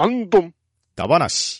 半ドン。ダバなし。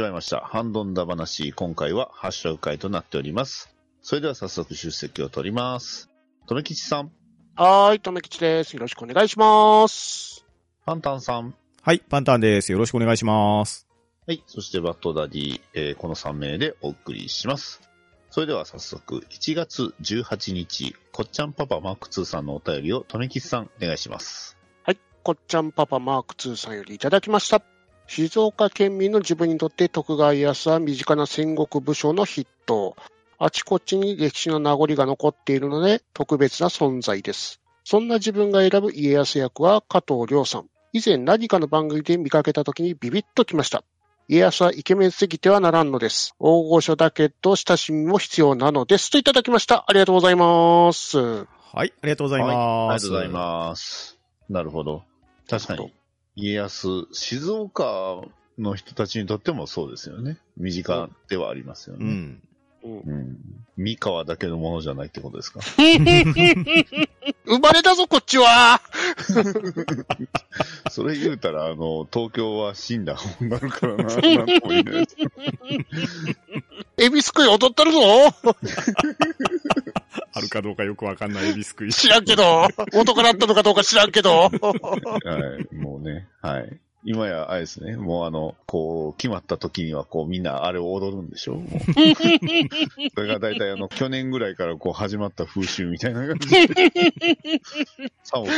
始まりました。ハンドンダ話。今回はハッシュタグ会となっております。それでは早速出席を取ります。とめきちさん、はーい、とめきちです。よろしくお願いします。パンタンさん、はい、パンタンです。よろしくお願いします。はい、そしてバッドダディ、えーこの3名でお送りします。それでは早速、1月18日、こっちゃんパパマーク2さんのお便りをとめきちさん、お願いします。はい、こっちゃんパパマーク2さんよりいただきました。静岡県民の自分にとって徳川家康は身近な戦国武将の筆頭。あちこちに歴史の名残が残っているので特別な存在です。そんな自分が選ぶ家康役は加藤亮さん。以前何かの番組で見かけた時にビビッときました。家康はイケメンすぎてはならんのです。大御所だけど親しみも必要なのです。といただきました。ありがとうございます。はい、ありがとうございはい、あります。がとうございます。なるほど。確かに、家康、静岡の人たちにとってもそうですよね。身近ではありますよね。うん。うん。三河だけのものじゃないってことですか？生まれたぞ、こっちは。それ言うたら、あの、東京は死んだ方になるからな、なんとも言えないですエビすくい踊ってるぞ。あるかどうかよくわかんないエビスクイ。知らんけど。男だったのかどうか知らんけど。はい、もうね、はい。今や、あれですね、もうあの、こう、決まった時には、こう、みんなあれを踊るんでしょ？それが大体あの、去年ぐらいからこう、始まった風習みたいな感じで。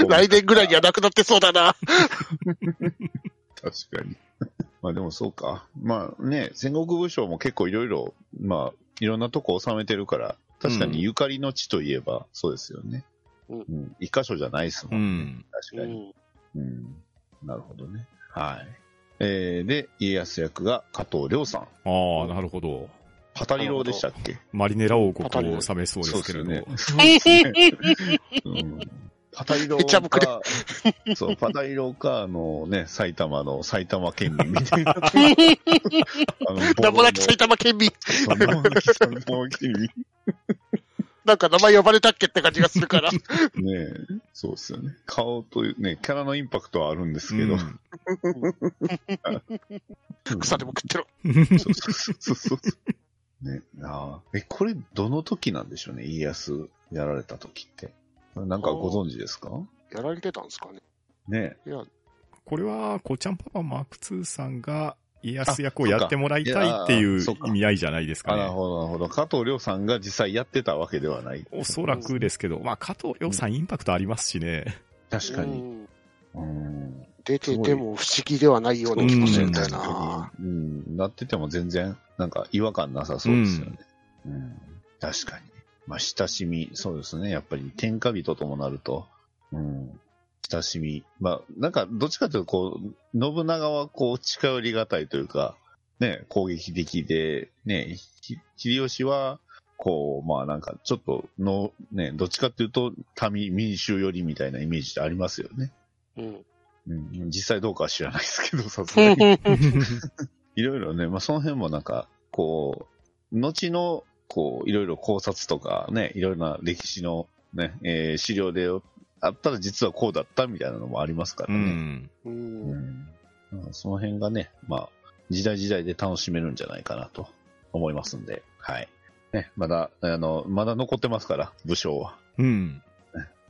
来年ぐらいにはなくなってそうだな。確かに。まあでもそうか。まあね、戦国武将も結構いろいろ、まあ、いろんなとこ収めてるから、確かにゆかりの地といえばそうですよね。うんうん。一箇所じゃないですもうんね。ん。確かに。うん。なるほどね。はい。えー、で、家康役が加藤亮さん。ああ、なるほど。パタリローでしたっけ？マリネラ王国を治めそうですけれど。そうですよね。うん。パタリロめっちゃ僕ねか、そう、パタリロか、あのね、埼玉の埼玉県民みたいな。あの名もなき埼玉県民。そんなもん埼玉県民。なんか名前呼ばれたっけって感じがするから。ねえ、そうですよね。顔という、ね、キャラのインパクトはあるんですけど。うん草でも食ってろ。そうそうそうそう。ね、ああ。え、これ、どの時なんでしょうね、家康やられた時って。なんかご存知ですか？やられてたんですかね。ねいや、これは、こちゃんパパマーク2さんが家康役をやってもらいたいっていう意味合いじゃないですあ、かね。なるほど、なるほど。加藤亮さんが実際やってたわけではない。おそらくですけど、まあ、加藤亮さんインパクトありますしね。確かに。うんうん。出てても不思議ではないような気もするんだよ確な。うん。なってても全然、なんか違和感なさそうですよね。うん。確かに。まあ、親しみ、そうですね。やっぱり天下人ともなると、うん。親しみ。まあ、なんか、どっちかというと、こう、信長はこう、近寄りがたいというか、ね、攻撃的で、ね、ひ秀吉は、こう、まあなんか、ちょっとの、ね、どっちかっていうと、民、民衆寄りみたいなイメージってありますよね。うん。うん、実際どうかは知らないですけど、さすがに。いろいろね、まあその辺もなんか、こう、後の、こう、いろいろ考察とかね、いろいろな歴史のね、えー資料であったら実はこうだったみたいなのもありますからうね。ん。う。うんん。まあその辺がね、まあ、時代時代で楽しめるんじゃないかなと思いますんで、はい。ね、まだ、あの、まだ残ってますから、武将は。うん。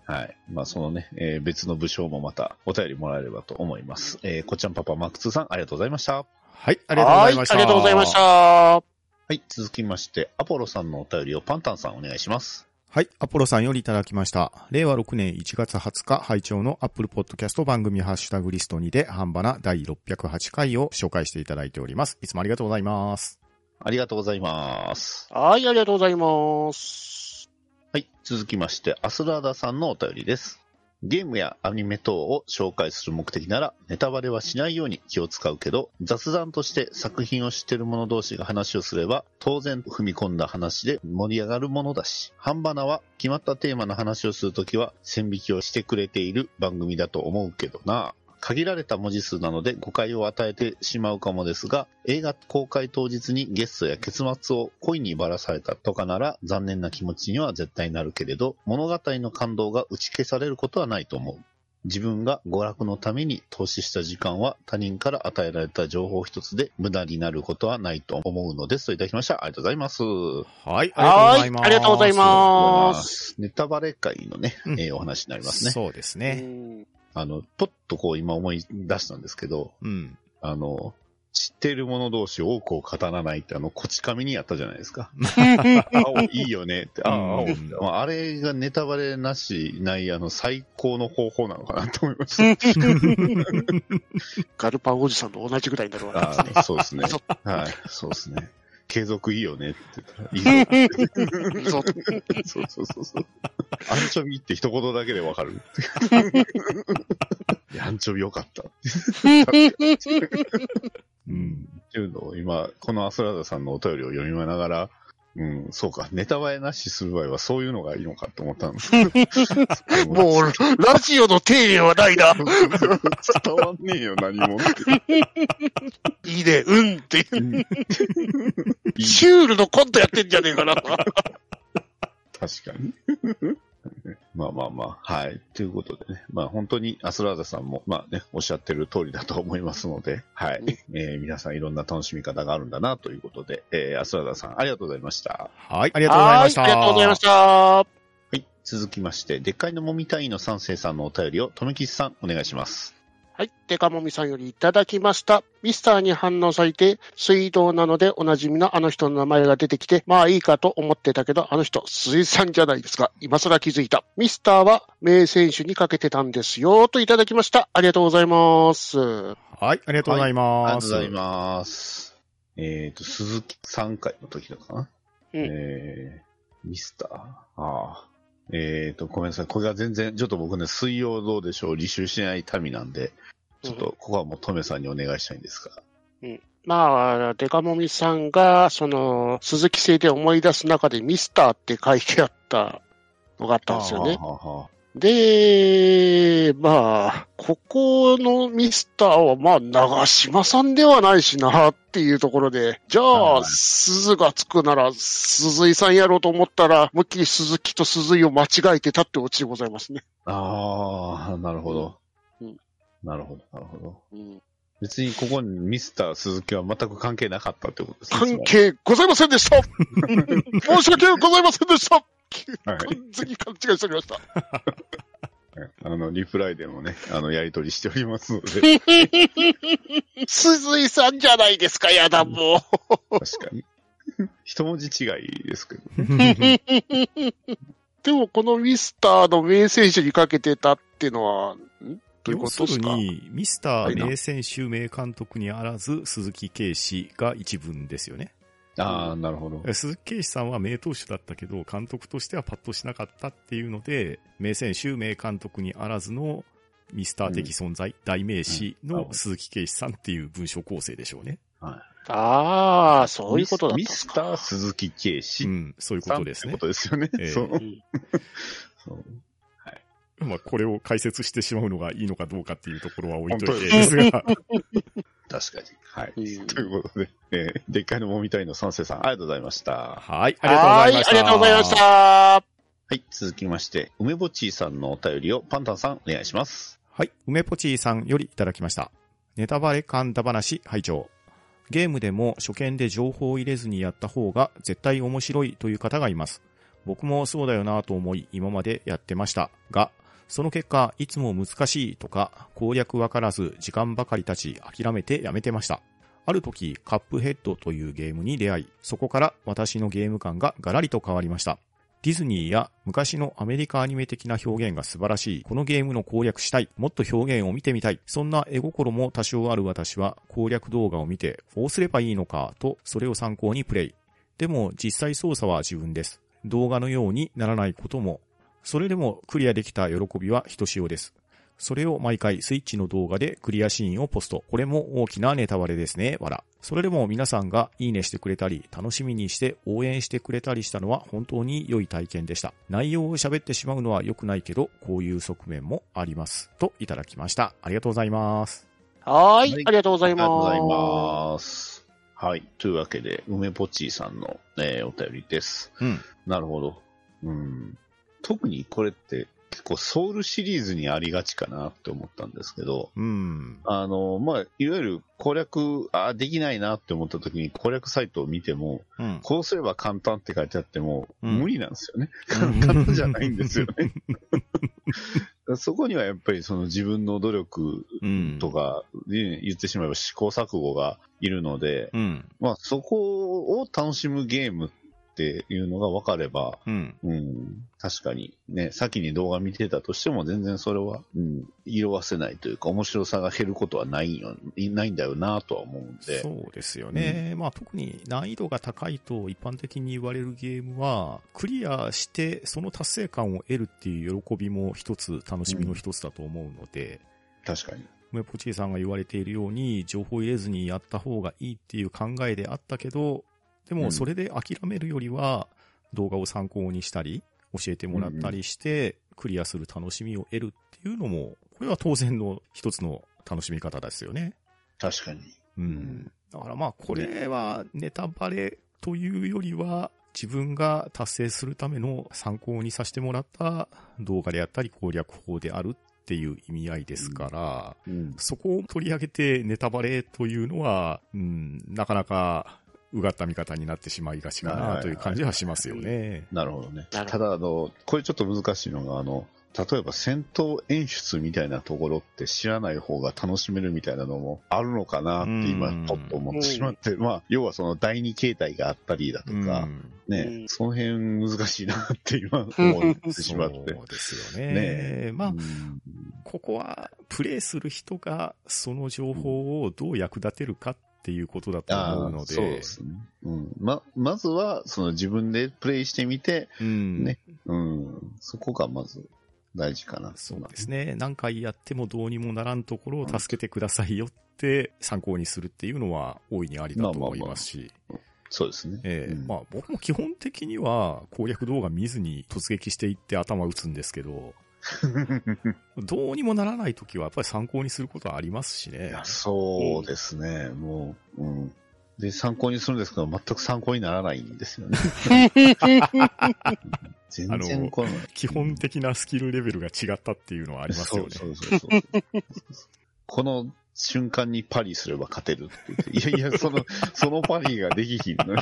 はい。まあ、そのね、えー別の武将もまたお便りもらえればと思います。えーこっちゃんパパマック2さん、ありがとうございました。はい、ありがとうございました。はいありがとうございました。はい。続きまして、アポロさんのお便りをパンタンさんお願いします。はい、アポロさんよりいただきました。令和6年1月20日、拝聴の Apple Podcast 番組ハッシュタグリストにで、半ばな第608回を紹介していただいております。いつもありがとうございます。ありがとうございます。はい、ありがとうございます。はい。続きまして、アスラーダさんのお便りです。ゲームやアニメ等を紹介する目的ならネタバレはしないように気を使うけど、雑談として作品を知ってる者同士が話をすれば、当然踏み込んだ話で盛り上がるものだし、半ばなは決まったテーマの話をするときは線引きをしてくれている番組だと思うけどな。限られた文字数なので誤解を与えてしまうかもですが、映画公開当日にゲストや結末を恋にばらされたとかなら残念な気持ちには絶対なるけれど、物語の感動が打ち消されることはないと思う。自分が娯楽のために投資した時間は他人から与えられた情報一つで無駄になることはないと思うのですといただきました。ありがとうございます。はい、はい、あありがとうございます。りがとうございます。ネタバレ会のね、うんえーお話になりますね。うそうですね。んあの、ポッとこう今思い出したんですけど、うん。あの、知っている者同士多くを語らないってあの、こち亀にやったじゃないですか。青いいよねって、あうんまあ、あれがネタバレなしない、あの、最高の方法なのかなと思いました。ガルパンおじさんと同じぐらいになるわけですね。ああそうですね。はい、そうですね。継続いいよねって言ったら、いいよ。そうそうそう。アンチョビって一言だけでわかる。アンチョビよかった。うん。っていうのを今、このアスラーダさんのお便りを読みながら、うん、そうか、ネタバレなしする場合はそういうのがいいのかと思ったんです。もう、ラジオの定例はないな。伝わんねえよ、何も。いいね、うんって。シュールのコントやってんじゃねえかな。確かに。まあまあまあ、はい。ということでね、まあ本当にアスラーダさんも、まあね、おっしゃってる通りだと思いますので、はい。えー皆さんいろんな楽しみ方があるんだなということで、えーアスラーダさんありがとうございました。はい、ありがとうございました。はありがとうございました。はい。続きまして、でっかいのもみたいの三世さんのお便りを、とめきちさん、お願いします。はい。デカモミさんよりいただきました。ミスターに反応されて、水道なのでおなじみのあの人の名前が出てきて、まあいいかと思ってたけど、あの人、水産じゃないですか。今更気づいた。ミスターは名選手にかけてたんですよ、といただきました。ありがとうございます。はい、ありがとうございありがます。とうございます。えっ、と、鈴木3回の時だかな。うんえー、ミスター？ああ。えっ、と、ごめんなさい。これが全然、ちょっと僕ね、水曜どうでしょう、履修しない民なんで、ちょっと、ここはもうトメさんにお願いしたいんですが。まあ、デカモミさんが、その、鈴木製で思い出す中でミスターって書いてあったのがあったんですよね。はあはあはあで、まあ、ここのミスターは、まあ、長島さんではないしな、っていうところで、じゃあ、はい鈴がつくなら、鈴井さんやろうと思ったら、思いっきり鈴木と鈴井を間違えてたってオチでございますね。ああ、なるほど。うんなるほど、なるほど。うん別にここにミスター鈴木は全く関係なかったってことですね。関係ございませんでした申し訳ございませんでしたはい完全に勘違いしておりました。あの、リプライでもね、あの、やりとりしておりますので、鈴井さんじゃないですか、やだ、もう。確かに。一文字違いですけど。でも、このミスターの名選手にかけてたっていうのは、んどういう要すことですかるに、ミスター名選手名監督にあらず、鈴木圭司が一文ですよね。ああ、なるほど。鈴木圭司さんは名投手だったけど、監督としてはパッとしなかったっていうので、名選手名監督にあらずのミスター的存在、代名詞の鈴木圭司さんっていう文章構成でしょうね。ああ、そういうことだったミスター鈴木圭う司ん、そういうことですねってこ。とですよね。ええそううんそう まあ、これを解説してしまうのがいいのかどうかっていうところは置いといてでですが、確かに。はい。うんということで、えーでっかいのもみたいの三世さん、ありがとうございました。はい、ありがとうございました。はいありがとうございました。はい。続きまして、梅ぼちーさんのお便りをパンタンさん、お願いします。はい。梅ポチーさんよりいただきました。ネタバレ神田話拝聴ゲームでも初見で情報を入れずにやった方が絶対面白いという方がいます。僕もそうだよなと思い今までやってましたが、その結果いつも難しいとか攻略わからず時間ばかり経ち諦めてやめてました。ある時カップヘッドというゲームに出会い、そこから私のゲーム感がガラリと変わりました。ディズニーや昔のアメリカアニメ的な表現が素晴らしい。このゲームの攻略したい。もっと表現を見てみたい。そんな絵心も多少ある私は攻略動画を見て、こうすればいいのかと、それを参考にプレイ。でも実際操作は自分です。動画のようにならないことも、それでもクリアできた喜びはひとしおです。それを毎回スイッチの動画でクリアシーンをポスト。これも大きなネタバレですね。わら。それでも皆さんがいいねしてくれたり、楽しみにして応援してくれたりしたのは本当に良い体験でした。内容を喋ってしまうのは良くないけど、こういう側面もあります。といただきました。ありがとうございます。はーいはいありがとうございありがとうございまます。はい。というわけで、梅ぽっちーさんの、えーお便りです。うん。なるほど。うん。特にこれって結構ソウルシリーズにありがちかなって思ったんですけど、うん。あの、まあ、いわゆる攻略、あできないなって思った時に攻略サイトを見ても、うん。こうすれば簡単って書いてあっても、うん無理なんですよね。うん 簡単じゃないんですよね。そこにはやっぱりその自分の努力うん。とか、ね言ってしまえば試行錯誤がいるので、うん。まあそこを楽しむゲームっていうのが分かれば、うん。うん、確かにね、先に動画見てたとしても全然それは、うん、色あせないというか面白さが減ることはないよ、いないんだよなとは思うんで。そうですよね。まあ特に難易度が高いと一般的に言われるゲームは、クリアしてその達成感を得るっていう喜びも一つ、楽しみの一つだと思うので、確かに。梅ポチーさんが言われているように、情報入れずにやった方がいいっていう考えであったけど、でうんもそれで諦めるよりは、動画を参考にしたり、教えてもらったりして、クリアする楽しみを得るっていうのも、これは当然の一つの楽しみ方ですよね。確かに。うん。だからまあ、これはネタバレというよりは、自分が達成するための参考にさせてもらった動画であったり攻略法であるっていう意味合いですから、うん。そこを取り上げてネタバレというのは、うん、なかなかうがった見方になってしまいがちかなという感じはしますよね。なるほどね。ただ、あの、これちょっと難しいのが、あの、例えば戦闘演出みたいなところって知らない方が楽しめるみたいなのもあるのかなって今うん。ちょっと思ってしまって、まあ、要はその第二形態があったりだとうん。か、ね、うん。その辺難しいなって今思ってしまって。そうですよね。ね。まあ、うん。ここはプレイする人がその情報をどう役立てるかっていうことだと思うので、そうですね。うん。ま、まずは、その自分でプレイしてみて、うんねうん。そこがまず大事かな。そうですね。何回やってもどうにもならんところを助けてくださいよって参考にするっていうのは大いにありだと思いますし、そうですね。ええうんまあ僕も基本的には攻略動画見ずに突撃していって頭打つんですけど、どうにもならない時はやっぱり参考にすることはありますしね。そうですね。もう、うん。で、参考にするんですけど、全く参考にならないんですよね。全然この、基本的なスキルレベルが違ったっていうのはありますよね。そうそうそう。この瞬間にパリすれば勝てるって言って。いやいや、その、そのパリができひんのよ。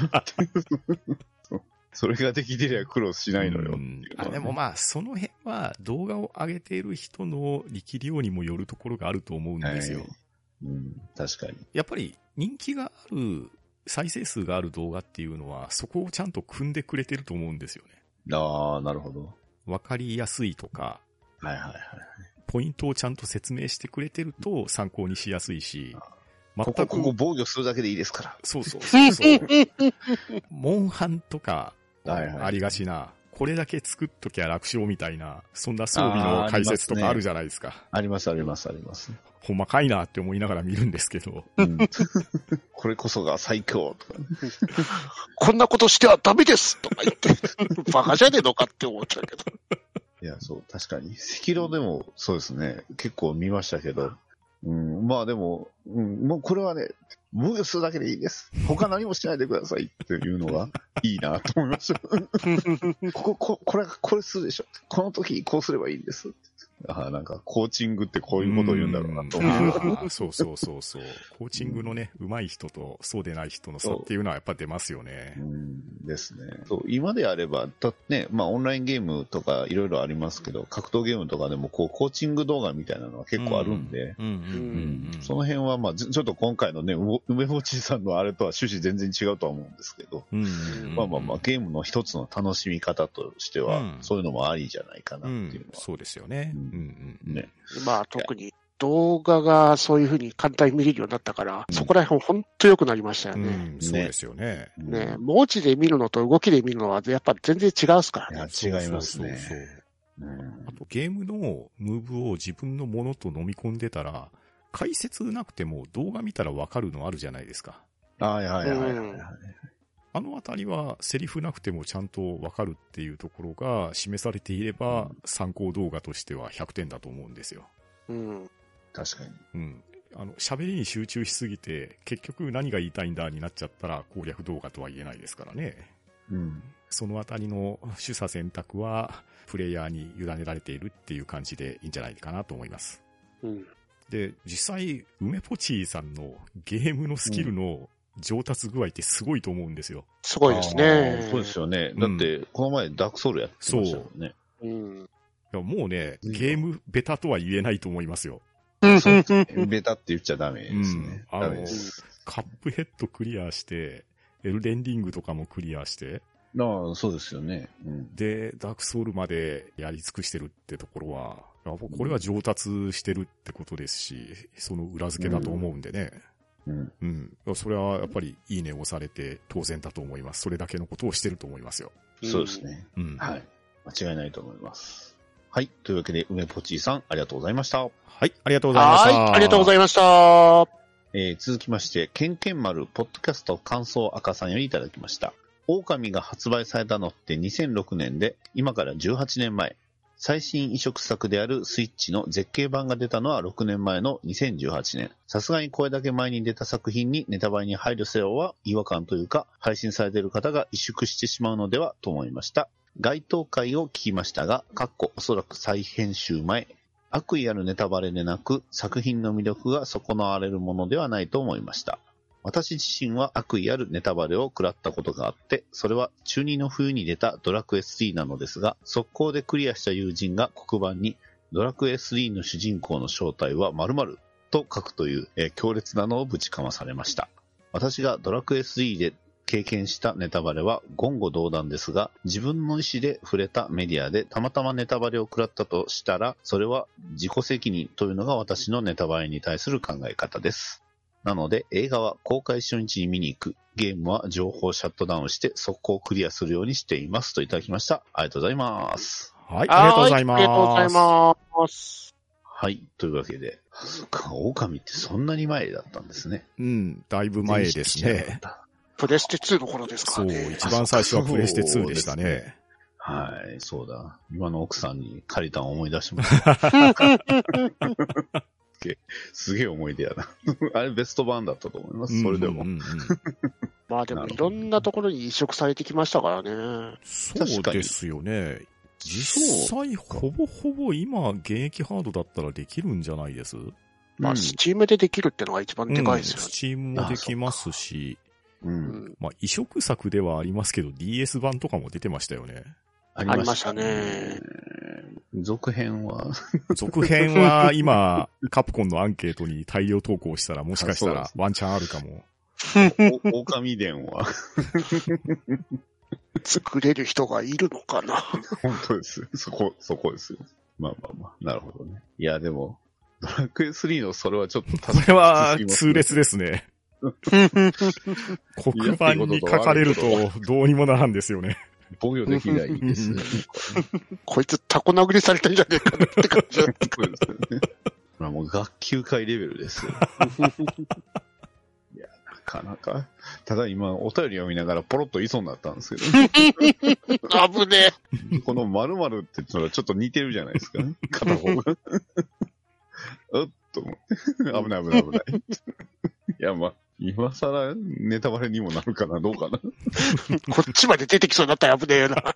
それができてりゃ苦労しないのよあでもまあ、その辺は動画を上げている人の力量にもよるところがあると思うんですよ。はいうん、確かに。やっぱり人気がある、再生数がある動画っていうのは、そこをちゃんと組んでくれてると思うんですよね。ああ、なるほど。わかりやすいとか、はいはいはい。ポイントをちゃんと説明してくれてると参考にしやすいし、全く、ここ、ここ防御するだけでいいですから。そうそうそうそう。モンハンとか、ありがちな、これだけ作っときゃ楽勝みたいな、そんな装備の解説とかあるじゃないですか。ありますありますあります。ほんまかいなって思いながら見るんですけど。うん、これこそが最強とか、ね。こんなことしてはダメですとか言って、バカじゃねえのかって思っちゃうけど。いや、そう、確かに。赤狼でもそうですね。結構見ましたけど。うん、まあでも、うん、もうこれはね、防御するだけでいいです。他何もしないでくださいっていうのが いいなと思いました。ここ、ここれ、これするでしょ。この時こうすればいいんです。ああ、なんか、コーチングってこういうことを言うんだろうなと思うそうそうそうそう。コーチングのね、上手い人とそうでない人の差っていうのはやっぱ出ますよねう。んですね。そう今であれば、だね、まあオンラインゲームとかいろいろありますけど、格闘ゲームとかでもこうコーチング動画みたいなのは結構あるんで、うんうんうんうん。その辺はまあずちょっと今回のね、う梅干しさんのあれとは趣旨全然違うとは思うんですけど、うんうんうんまあまあまあゲームの一つの楽しみ方としては、うんそういうのもありじゃないかなうっていうんのは。そうですよね。ううんんうんうんね。まあ特に動画がそういうふうに簡単に見れるようになったから、うんそこら辺本当良くなりましたようね。ん、そうですよね。うんね文字で見るのと動きで見るのはやっぱ全然違うっすからね。違いますねあとゲームのムーブを自分のものと飲み込んでたら、解説なくても動画見たらわかるのあるじゃないですか。はいはいはいはいはい。あのあたりはセリフなくてもちゃんとわかるっていうところが示されていれば、参考動画としては100点だと思うんですよ。うん。確かに。うん。あの、喋りに集中しすぎて、結局何が言いたいんだになっちゃったら攻略動画とは言えないですからね。うん。そのあたりの取捨選択は、プレイヤーに委ねられているっていう感じでいいんじゃないかなと思います。うん。で、実際、梅ポチーさんのゲームのスキルの上達具合ってすごいと思うんですよ。すごいですあねー。そうですよね。だって、この前ダークソウルやってましたよね。うん。いやもうね、うんゲームベタとは言えないと思いますよ。そうですねベタって言っちゃダメですね。うんダメです。カップヘッドクリアして、エルデンリングとかもクリアして、ああ、そうですよね。うん。で、ダークソウルまでやり尽くしてるってところは、やっぱこれは上達してるってことですし、その裏付けだと思うんでね。うん。うん。それはやっぱりいいねをされて当然だと思います。それだけのことをしてると思いますよ。そうですね。うん。はい。間違いないと思います。はい。というわけで、梅ポチーさん、ありがとうございました。はい、ありがとうございました。はい。ありがとうございいました。えー続きまして、ケンケン丸ポッドキャスト感想赤さんよりいただきました。狼が発売されたのって2006年で、今から18年前。最新移植作であるスイッチの絶景版が出たのは6年前の2018年。さすがにこれだけ前に出た作品にネタバレに配慮せよは違和感というか、配信されている方が萎縮してしまうのではと思いました。該当回を聞きましたが、かっこおそらく再編集前、悪意あるネタバレでなく、作品の魅力が損なわれるものではないと思いました。私自身は悪意あるネタバレを食らったことがあって、それは中2の冬に出たドラクエ3なのですが、速攻でクリアした友人が黒板に、ドラクエ3の主人公の正体は〇〇と書くという、えー強烈なのをぶちかまされました。私がドラクエ3で経験したネタバレは言語道断ですが、自分の意思で触れたメディアでたまたまネタバレを食らったとしたら、それは自己責任というのが私のネタバレに対する考え方です。なので、映画は公開初日に見に行く。ゲームは情報をシャットダウンして速攻クリアするようにしています。といただきました。ありがとうございます。はい、ありがとうございます。はありがとうございます。はい。というわけで、そっか、狼ってそんなに前だったんですね。うん、だいぶ前ですね。プレステ2の頃ですかそう。一番最初はプレステ2でしたね。はい、そうだ。今の奥さんに借りたの思い出しました。すげえすげえ思い出やな。あれベスト版だったと思います。それでも。うんうんうん まあでもいろんなところに移植されてきましたからね。そうですよね。実際、ほぼほぼ今、現役ハードだったらできるんじゃないです？まあ、うんスチームでできるってのが一番でかいですよね。スチームもできますし、う。うんん。まあ、移植作ではありますけど、DS 版とかも出てましたよね。ありましたね。続編は、続編は今、カプコンのアンケートに大量投稿したら、もしかしたらワンチャンあるかも。お狼伝は、作れる人がいるのかな？本当です。そこ、そこですよ。まあまあまあ、なるほどね。いや、でも、ドラクエ3のそれはちょっとこれは痛烈ですね。黒板に書かれるとどうにもならんですよね。防御できないですね。こいつタコ殴りされたんじゃねえかなって感じだった。そうですよね。まあもう学級会レベルですよ。いや、なかなか。ただ今、お便り読みながらポロッと言いそうになったんですけ危ねど、この〇〇って言ったらちょっと似てるじゃないですか、ね。片方が。うっと思って。危ない危ない危ない。いや、まあ、今更ネタバレにもなるかな、どうかな。え。こっちまで出てきそうになったら危ねえな。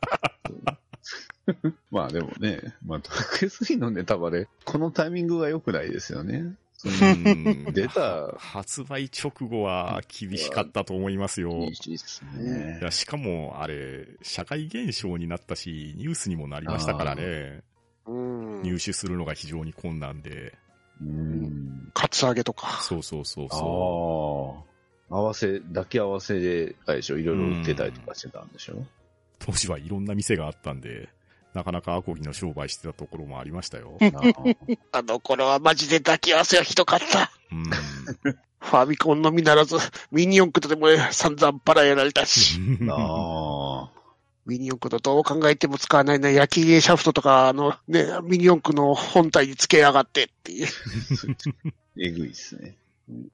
まあでもね、まあ、ドラクエ3のネタバレ、このタイミングが良くないですよね。うん出た、発売直後は厳しかったと思いますよ。いすねい。や、しかも、あれ、社会現象になったし、ニュースにもなりましたからね。うん。入手するのが非常に困難で。うん。カツアゲとか。そうそうそうああそ合わせ、抱き合わせで、あれでしょ、いろいろ売ってたりとかしてたんでしょ？う。当時はいろんな店があったんで、なかなかアコギの商売してたところもありましたよ。あの頃はマジで抱き合わせはひどかった。うん。ファミコンのみならず、ミニ四駆とでも散々バラやられたし。あミニ四駆のどう考えても使わないな、焼きゲーシャフトとか、あのね、ミニ四駆の本体に付けやがってっていう。えぐいですね。うん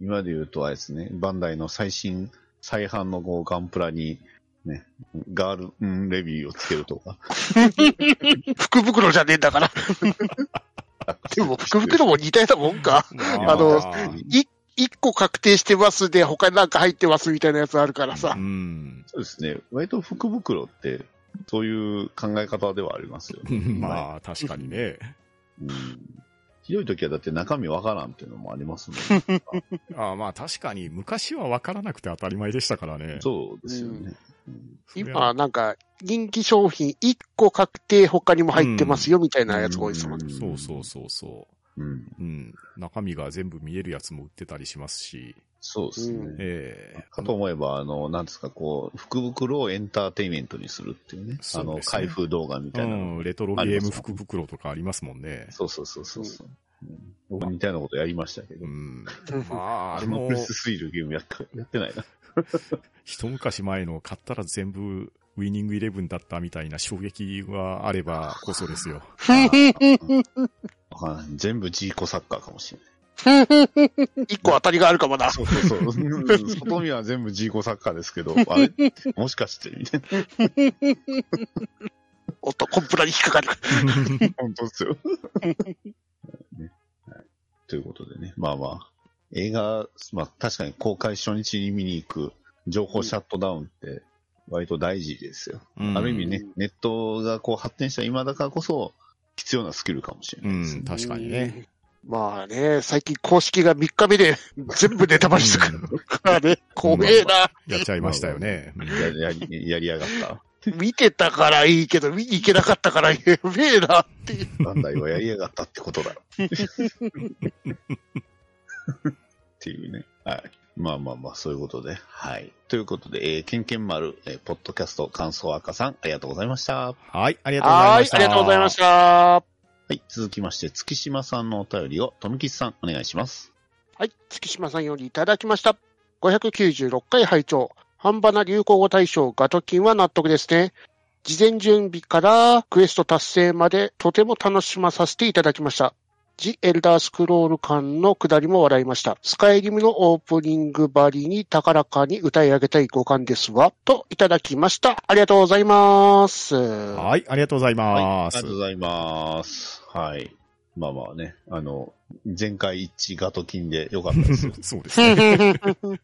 今で言うとあれですね、バンダイの最新、再販のこうガンプラに、ね、ガールンレビューをつけるとか。福袋じゃねえんだから。でも福袋も似たようなもんか。あのい一個確定してますで、他になんか入ってますみたいなやつあるからさう。ん。そうですね、割と福袋って、そういう考え方ではありますよね。まあ、確かにね。うんひどい時はだって中身わからんっていうのもありますもんね。あまあ、確かに、昔は分からなくて当たり前でしたからね。そうですよね。うん今、なんか、人気商品一個確定他にも入ってますよみたいなやつが多いですもんね。そうそうそうそうん。う。うん。中身が全部見えるやつも売ってたりしますし。そうですね。うんええかと思えば、あの、なんですか、こう、福袋をエンターテインメントにするっていうね。あの、そうですね開封動画みたいなの。うん、レトロゲーム福袋とかありますもんね。そうそうそうそうそう。うん僕も似たようなことやりましたけど。うん。うんまあ、あれもあのプ、レス3のゲームやったやってないな。一昔前の買ったら全部ウィニングイレブンだったみたいな衝撃があればこそですよ。わかんない全部ジーコサッカーかもしれない。一個当たりがあるかもな。そうそうそう。うん外見は全部ジーコサッカーですけど、あれ？もしかしてみたいな。おっと、コンプラに引っかかる。本当ですよ。ねはい。ということでね、まあまあ、映画、まあ確かに公開初日に見に行く情報シャットダウンって割と大事ですよ。うんある意味ね、ネットがこう発展した今だからこそ必要なスキルかもしれうないですねん、。確かにね。まあね、最近公式が3日目で 全部ネタバレしてくるからね、怖えな。やっちゃいましたよね。うんややりやりやがった。見てたからいいけど、見に行けなかったからやべえなっていう。バンダイはやりやがったってことだろ。っていうね。はい。まあまあまあ、そういうことで。はい。ということで、えー、ケンケン丸、えー、ポッドキャスト感想赤さん、ありがとうございました。はい、ありがとうございはい、ました。ありがとうございました。はい。続きまして、月島さんのお便りを、富吉さん、お願いします。はい、月島さんよりいただきました。596回拝聴半端な流行語大賞ガトキンは納得ですね。事前準備からクエスト達成までとても楽しまさせていただきました。ジ・エルダースクロール感の下りも笑いました。スカイリムのオープニングバリに高らかに歌い上げたい五感ですわ。といただきました。ありがとうございます。はい、ありがとうございはい。あますりがとう。ございます。はい。まあまあね、あの、前回一致ガトキンでよかったですよ。そうですね。うん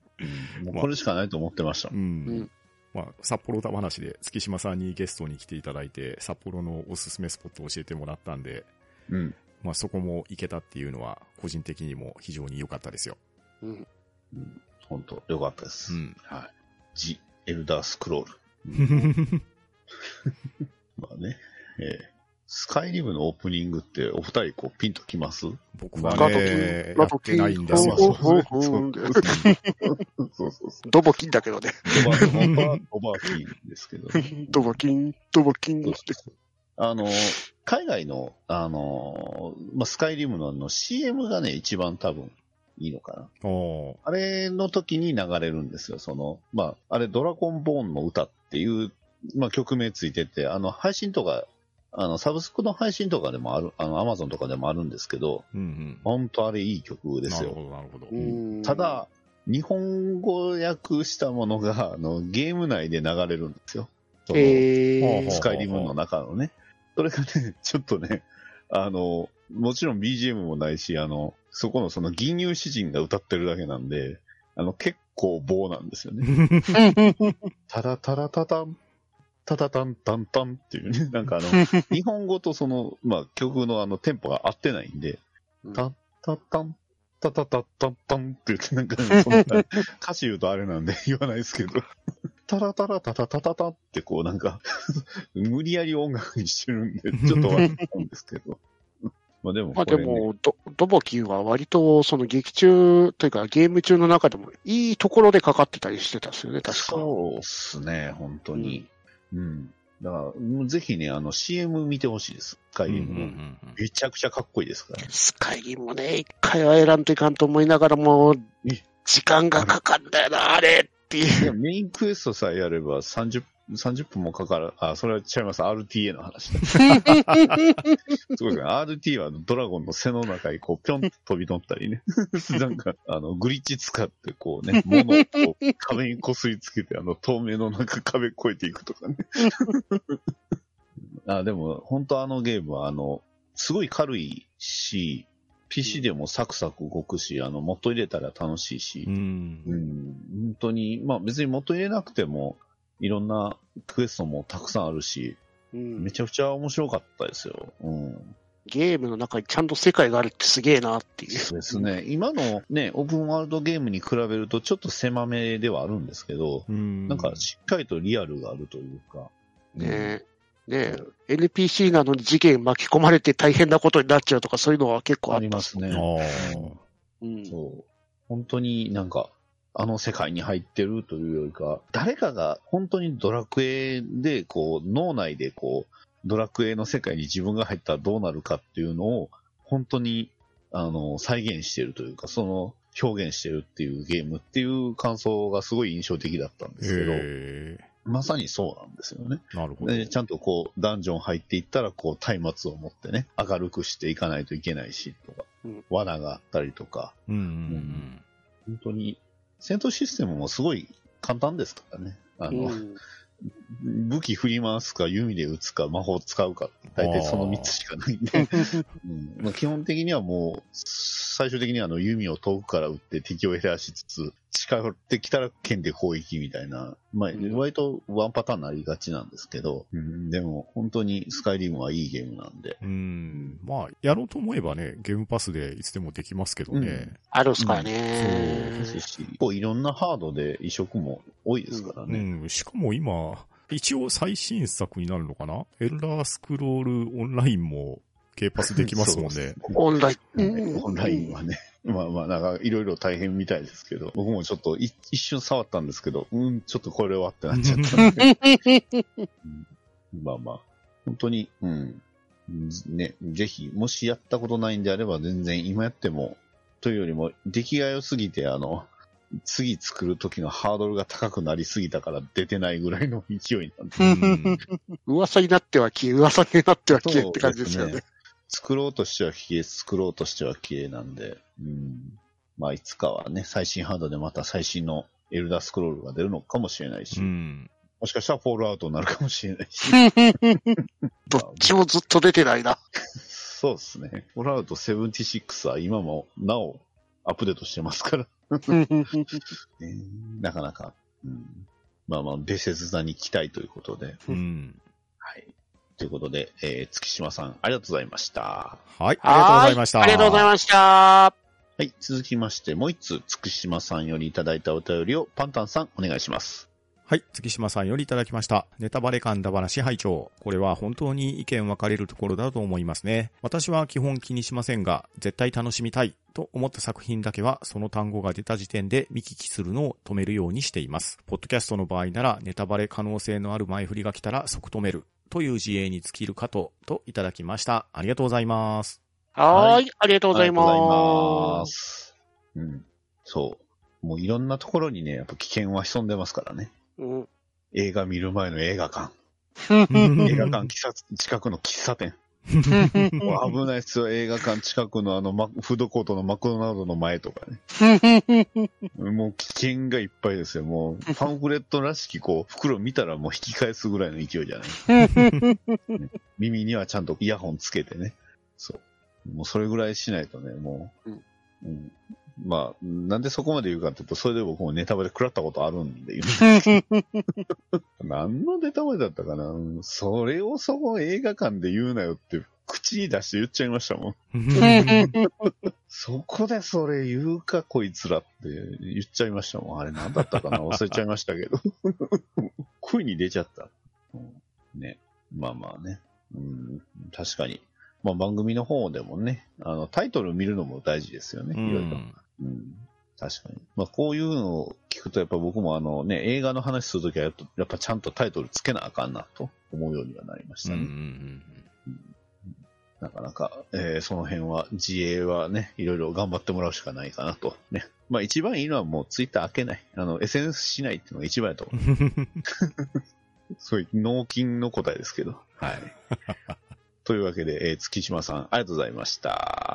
もうこれしかないと思ってましたう。もん。うんん。まあ、札幌だ話で月島さんにゲストに来ていただいて、札幌のおすすめスポットを教えてもらったんで、うん。まあそこも行けたっていうのは、個人的にも非常に良かったですよ。うんうん本当よかったです。うん。はい。ジ・エルダースクロール。まあね、えースカイリムのオープニングってお二人こうピンときます？僕はガトキね、ン、ガトキン、やってないんですよ。ほうほうほうそうそうそう。ドボキンだけどね。オバー、オバキーンですけど。ドボキン、ドボキンって。あの、海外の、あの、まあ、スカイリムのあの CM がね、一番多分いいのかな。あれの時に流れるんですよ。その、まあ、あれ、ドラゴンボーンの歌っていう、まあ、曲名ついてて、あの、配信とか、あの、サブスクの配信とかでもある、あの、アマゾンとかでもあるんですけど、うんうん。本当あれいい曲ですよ。なるほど、なるほど。うんた、だ、日本語訳したものが、あの、ゲーム内で流れるんですよ。そのえースカイリムの中のね。それがね、ちょっとね、あの、もちろん BGM もないし、あの、そこのその銀融詩人が歌ってるだけなんで、あの、結構棒なんですよね。タラタラタタン、タタタンタンタンっていうね、なんかあの、日本語とその、まあ、曲のあの、テンポが合ってないんで、タッタタン、タタタタンタンって言って、なんか、そんな、歌詞言うとあれなんで言わないですけど、タラタラタタタタタってこうなんか、無理やり音楽にしてるんで、ちょっと笑うんですけど。まあでもまあでも、ドドボキンは割とその劇中というかゲーム中の中でもいいところでかかってたりしてたんですよね、確か。そうっすね、本当に。うん。だから、ぜひね、あの CM 見てほしいです。スカイリムの。うんめちゃくちゃかっこいいですから。スカイリムもね、一回は選んといかんと思いながらもえ、時間がかかんだよな、あれっていう。メインクエストさえやれば30 30分もかかる。あ、それは違います。RTA の話だ。すごいですね。RT はドラゴンの背の中にこう、ぴょんと飛び乗ったりね。なんか、あの、グリッチ使ってこうね、物をこう 壁にこすりつけて、あの、透明のなんか壁越えていくとかね。あ、でも、本当あのゲームは、あの、すごい軽いし、PC でもサクサク動くし、あの、元入れたら楽しいしう、。うんん、本当に、まあ別に元入れなくても、いろんなクエストもたくさんあるし、うんめちゃくちゃ面白かったですよ。うん。ゲームの中にちゃんと世界があるってすげえなっていう。そうですね。今のね、オープンワールドゲームに比べるとちょっと狭めではあるんですけど、うん。なんかしっかりとリアルがあるというか。ねね NPC なのに事件巻き込まれて大変なことになっちゃうとかそういうのは結構ああったりますね。うん。そう。本当になんか、あの世界に入ってるというよりか、誰かが本当にドラクエで、こう、脳内でこう、ドラクエの世界に自分が入ったらどうなるかっていうのを、本当に、あの、再現してるというか、その、表現してるっていうゲームっていう感想がすごい印象的だったんですけど、えまさにそうなんですよね。えなるほど。でちゃんとこう、ダンジョン入っていったら、こう、松明を持ってね、明るくしていかないといけないし、とか、うん罠があったりとか、うんうん本当に、戦闘システムもすごい簡単ですからね。あの、うん武器振り回すか、弓で撃つか、魔法使うか、大体その3つしかないんで、うんまあ、基本的にはもう、最終的にはあの弓を遠くから撃って敵を減らしつつ、近寄ってきたら剣で攻撃みたいな、まあ、うん割とワンパターンになりがちなんですけど、うんでも本当にスカイリムはいいゲームなんで、うん。うん。まあ、やろうと思えばね、ゲームパスでいつでもできますけどね。あるっすからでね。すし、こういろんなハードで移植も多いですからうね。ん。しかも今、一応最新作になるのかな？エルダースクロールオンラインも、K パスできますもんね。オンライン。オンラインはね、まあまあ、なんかいろいろ大変みたいですけど、僕もちょっと一瞬触ったんですけど、うん、ちょっとこれはってなっちゃったんで、まあまあ、本当に、うん、ね、ぜひ、もしやったことないんであれば、全然今やっても、というよりも、出来が良すぎて、あの、次作る時のハードルが高くなりすぎたから出てないぐらいの勢いなんで。うん噂になっては消え、噂になっては消えって感じですよね。作ろうとしては綺麗、作ろうとしては綺麗なんで、うん。まあ、いつかはね、最新ハードでまた最新のエルダースクロールが出るのかもしれないし、うん。もしかしたらフォールアウトになるかもしれないし、どっちもずっと出てないな。そうですね。フォールアウト76は今もなおアップデートしてますから、ねなかなか、うん、まあまあ、ベセズ座に期待ということで、うん。はい。ということで、えー、月島さん、ありがとうございました。はい、ありがとうございました。ありがとうございました。はい。続きまして、もう一つ、月島さんよりいただいたお便りを、パンタンさん、お願いします。はい、月島さんよりいただきました。ネタバレ神田話拝聴これは本当に意見分かれるところだと思いますね。私は基本気にしませんが、絶対楽しみたいと思った作品だけは、その単語が出た時点で見聞きするのを止めるようにしています。ポッドキャストの場合なら、ネタバレ可能性のある前振りが来たら即止めるという自衛に尽きるかと、といただきました。ありがとうございます。はーい、ありがとうございありがとうございま。ますす。うん。そう。もういろんなところにね、やっぱ危険は潜んでますからね。うん映画見る前の映画館。ん 映画館喫茶近くの喫茶店。もう危ないですよ。映画館近くのあの、マフードコートのマクドナルドの前とかね。もう危険がいっぱいですよ。もうパンフレットらしきこう、袋見たらもう引き返すぐらいの勢いじゃない？耳にはちゃんとイヤホンつけてね。そう。もうそれぐらいしないとね、もう。うんうんまあ、なんでそこまで言うかっていうと、それで僕もネタバレ食らったことあるんで。何のネタバレだったかな？うんそれをそこ映画館で言うなよって、口に出して言っちゃいましたもん。そこでそれ言うか、こいつらって言っちゃいましたもん。あれ何だったかな？忘れちゃいましたけど。声に出ちゃった。うんね。まあまあね。うん、確かに。まあ番組の方でもね、あの、タイトル見るのも大事ですよね。ういろいろうん。確かに。まあこういうのを聞くと、やっぱ僕もあのね、映画の話するときはやっぱやっぱちゃんとタイトルつけなあかんなと思うようにはなりましうんうたね。んなかなか、えーその辺は、自衛はね、いろいろ頑張ってもらうしかないかなと。ね。まあ一番いいのはもうツイッター開けない。あの、SNS しないっていうのが一番やと思う。そういう脳筋の答えですけど。はい。というわけで、えー月島さん、ありがとうございました。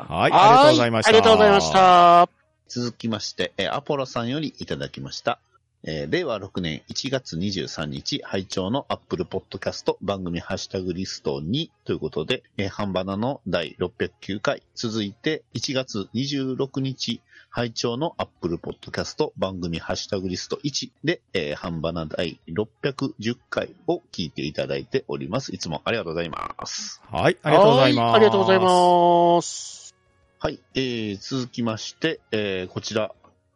はい、ありがとうございました。ありがとうございまし。た。続きまして、えーアポロさんよりいただきました。えー令和6年1月23日、拝聴の Apple Podcast 番組ハッシュタグリスト2ということで、えー、ハンバナの第609回、続いて1月26日、拝聴の Apple Podcast 番組ハッシュタグリスト1で、えー、ハンバナ第610回を聞いていただいております。いつもありがとうございます。はい、ありがとうございます。はありがとうございます。はい、えー、続きまして、えー、こちら、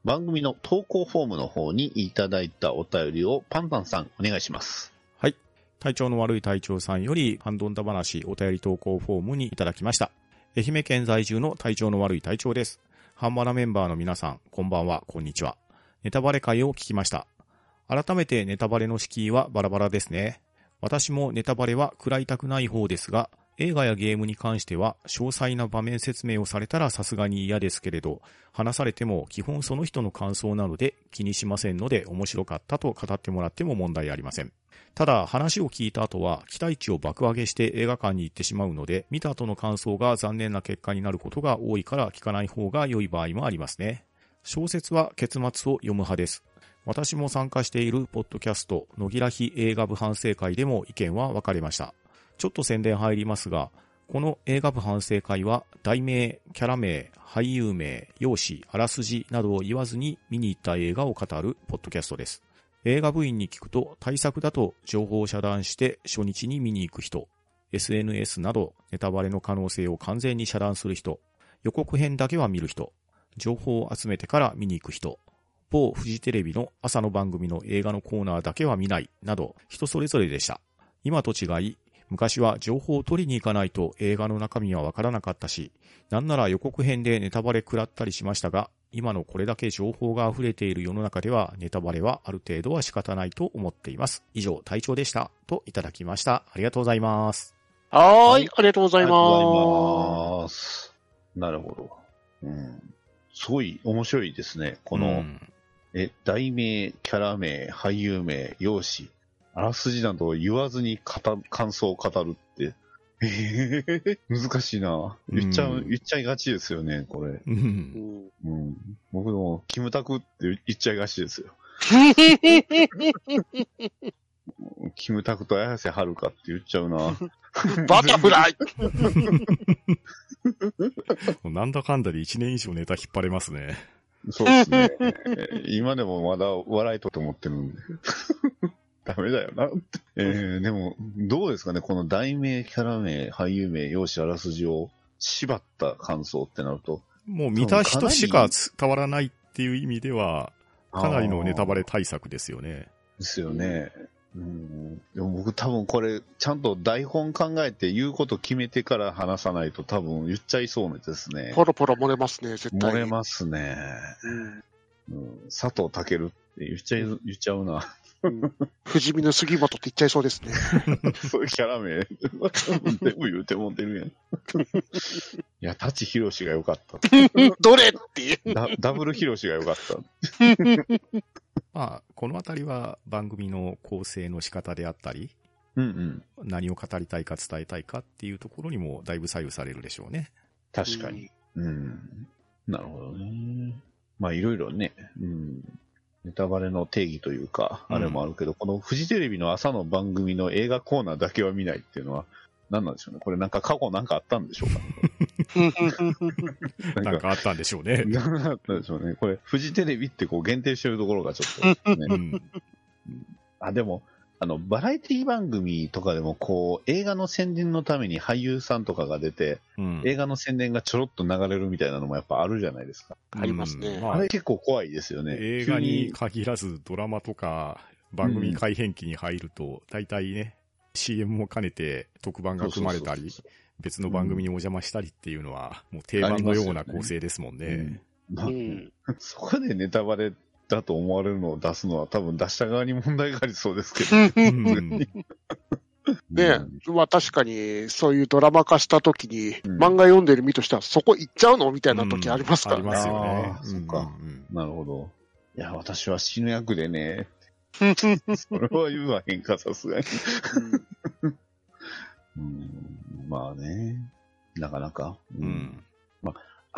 番組の投稿フォームの方にいただいたお便りをパンタンさんお願いします。はい。体調の悪い隊長さんより、ハンドンダ話お便り投稿フォームにいただきました。愛媛県在住の体調の悪い隊長です。ハンバナメンバーの皆さん、こんばんは、こんにちは。ネタバレ会を聞きました。改めてネタバレの敷居はバラバラですね。私もネタバレは食らいたくない方ですが、映画やゲームに関しては詳細な場面説明をされたらさすがに嫌ですけれど、話されても基本その人の感想なので気にしませんので面白かったと語ってもらっても問題ありません。ただ話を聞いた後は期待値を爆上げして映画館に行ってしまうので、見た後の感想が残念な結果になることが多いから聞かない方が良い場合もありますね。小説は結末を読む派です。私も参加しているポッドキャスト、野木らひ映画部反省会でも意見は分かれました。ちょっと宣伝入りますが、この映画部反省会は、題名、キャラ名、俳優名、容姿、あらすじなどを言わずに見に行った映画を語るポッドキャストです。映画部員に聞くと、対策だと情報を遮断して初日に見に行く人、SNS などネタバレの可能性を完全に遮断する人、予告編だけは見る人、情報を集めてから見に行く人、某フジテレビの朝の番組の映画のコーナーだけは見ないなど人それぞれでした。今と違い、昔は情報を取りに行かないと映画の中身はわからなかったし、なんなら予告編でネタバレ食らったりしましたが、今のこれだけ情報が溢れている世の中ではネタバレはある程度は仕方ないと思っています。以上、隊長でした。といただきました。ありがとうございます。はーい、ありがとうございありがとうまございます。なるほど。うん。すごい面白いですね。この、うんえ、題名、キャラ名、俳優名、容姿、あらすじなどを言わずに語る感想を語るって、えー、難しいな。言っちゃう、うん言っちゃいがちですよね、これ。う。んんうん。僕も、キムタクって言っちゃいがちですよ。キムタクと綾瀬はるかって言っちゃうな。バタフライ なんだかんだで1年以上ネタ引っ張れますね。そうですね。今でもまだ笑いとって思ってるんで。ダメだよなって。えー、でも、どうですかね、この題名、キャラ名、俳優名、容姿、あらすじを縛った感想ってなると、もう見た人しか伝わらないっていう意味では、かなりのネタバレ対策ですよね。ですよね。うん、でも僕多分これ、ちゃんと台本考えて言うこと決めてから話さないと多分言っちゃいそうですね。ポロポロ漏れますね、絶対に。漏れますね。うんうん、佐藤健って言っちゃい、言っちゃうな。うん不死身の杉本って言っちゃいそうですね。そういうキャラ名、全部言うてもってるやん。いや、舘ひろしが良かった。どれってダブルひろしが良かった。まあ、このあたりは番組の構成の仕方であったり、うんうん。何を語りたいか伝えたいかっていうところにもだいぶ左右されるでしょうね。確かに。うん。なるほどね。まあ、いろいろね、うん。ネタバレの定義というか、うんあれもあるけど、このフジテレビの朝の番組の映画コーナーだけは見ないっていうのは、何なんでしょうね？これなんか過去なんかあったんでしょうか、ね、なんかあったんでしょうね。なんかあったでしょうね。これ、フジテレビってこう限定してるところがちょっと、ねう。ん。あ、でも、あの、バラエティ番組とかでも、こう、映画の宣伝のために俳優さんとかが出て、うん映画の宣伝がちょろっと流れるみたいなのもやっぱあるじゃないですか。ありますねああれ結構怖いですよね。映画に限らずドラマとか番組改編期に入ると、大体ね、CM も兼ねて特番が組まれたり別の番組にお邪魔したりっていうのは、もう定番のような構成ですもんね。まあうんそこでネタバレだと思われるのを出すのは多分出した側に問題がありそうですけど。うん ねまあ確かに、そういうドラマ化した時に、うん漫画読んでる身としては、そこ行っちゃうのみたいな時ありますからね。ありますよねそっかうんうんなるほど。いや、私は死ぬ役でね、それは言わへんか、さすがに。うん、まあね。なかなか。う。ん。あ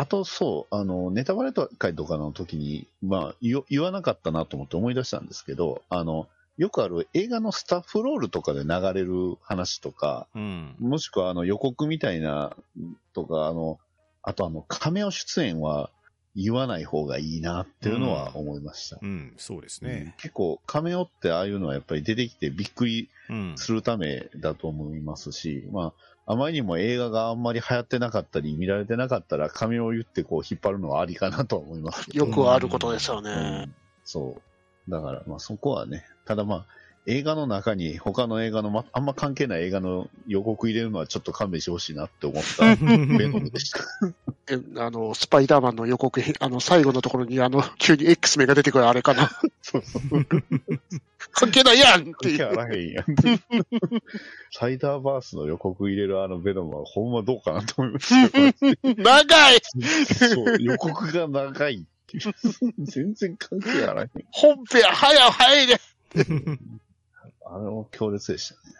と、そう、あの、ネタバレ会とかの時に、まあ言、言わなかったなと思って思い出したんですけど、あの、よくある映画のスタッフロールとかで流れる話とか、うん。もしくはあの予告みたいなとか、あの、あとあの、カメオ出演は言わない方がいいなっていうのは思いました。うん、そうですうんね。結構、カメオってああいうのはやっぱり出てきてびっくりうん。するためだと思いますし、まあ、あまりにも映画があんまり流行ってなかったり、見られてなかったら、カメオを言ってこう引っ張るのはありかなとは思います。よくあることですようね。んそう。だから、まあそこはね、ただまあ、映画の中に他の映画の、ま、あんま関係ない映画の予告入れるのはちょっと勘弁してほしいなって思ったベノムでした。えあの、スパイダーマンの予告編、あの、最後のところに、あの、急に X メが出てくるあれかな。そうそう。関係ないやんってい関係あう。らへんやん。サイダーバースの予告入れるあのベノムはほんまどうかなと思いました。長いそう、予告が長いっていう。全然関係あらへん。本編早入れ あれも強烈でしたね。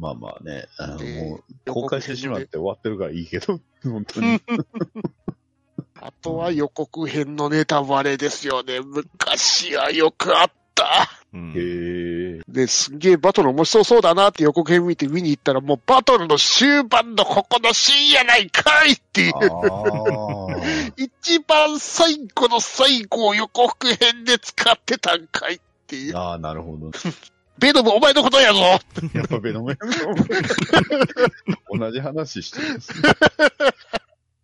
まあまあね、あのでもう公開してしまって終わってるからいいけど、本当に。あとは予告編のネタバレですよね。昔はよくあった。うんへえ。で、すんげえバトル面白そうだなって予告編見て見に行ったら、もうバトルの終盤のここのシーンやないかいっていう。一番最後の最後を予告編で使ってたんかいっていう。ああ、なるほど。ベノムお前のことやぞ やっぱベノムや 同じ話してるんですね。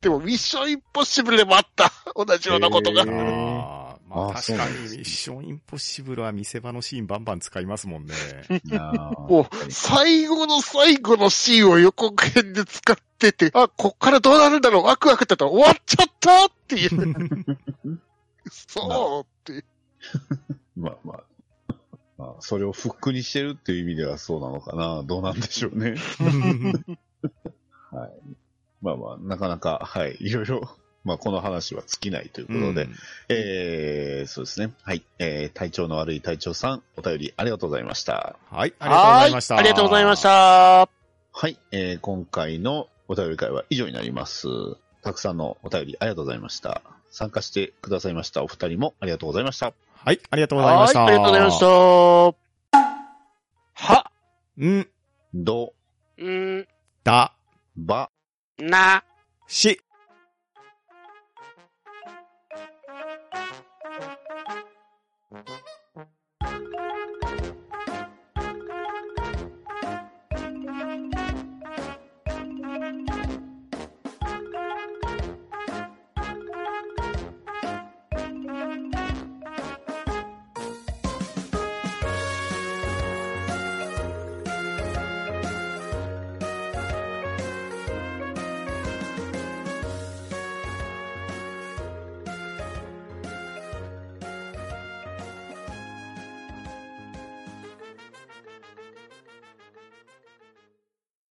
でもミッションインポッシブルでもあった。同じようなことが。ああ、まああ確かにミッションインポッシブルは見せ場のシーンバンバン使いますもんね。もう、最後の最後のシーンを予告編で使ってて、あ、こっからどうなるんだろう、ワクワクって言ったら終わっちゃったっていう。そうっていう。まあまあ。まあ、それをフックにしてるっていう意味ではそうなのかな。どうなんでしょうね。はい。まあまあ、なかなか、はい。いろいろ、まあこの話は尽きないということで、うんえー、そうですね。はい。えー、体調の悪い隊長さん、お便りありがとうございました。はい、ありがとうございました。はありがとうございまし。た。はい。えー、今回のお便り会は以上になります。たくさんのお便りありがとうございました。参加してくださいましたお二人もありがとうございました。はい、ありがとうございました。はい、ありがとうございました。は、ん、ど、ん、だ、ば、な、し、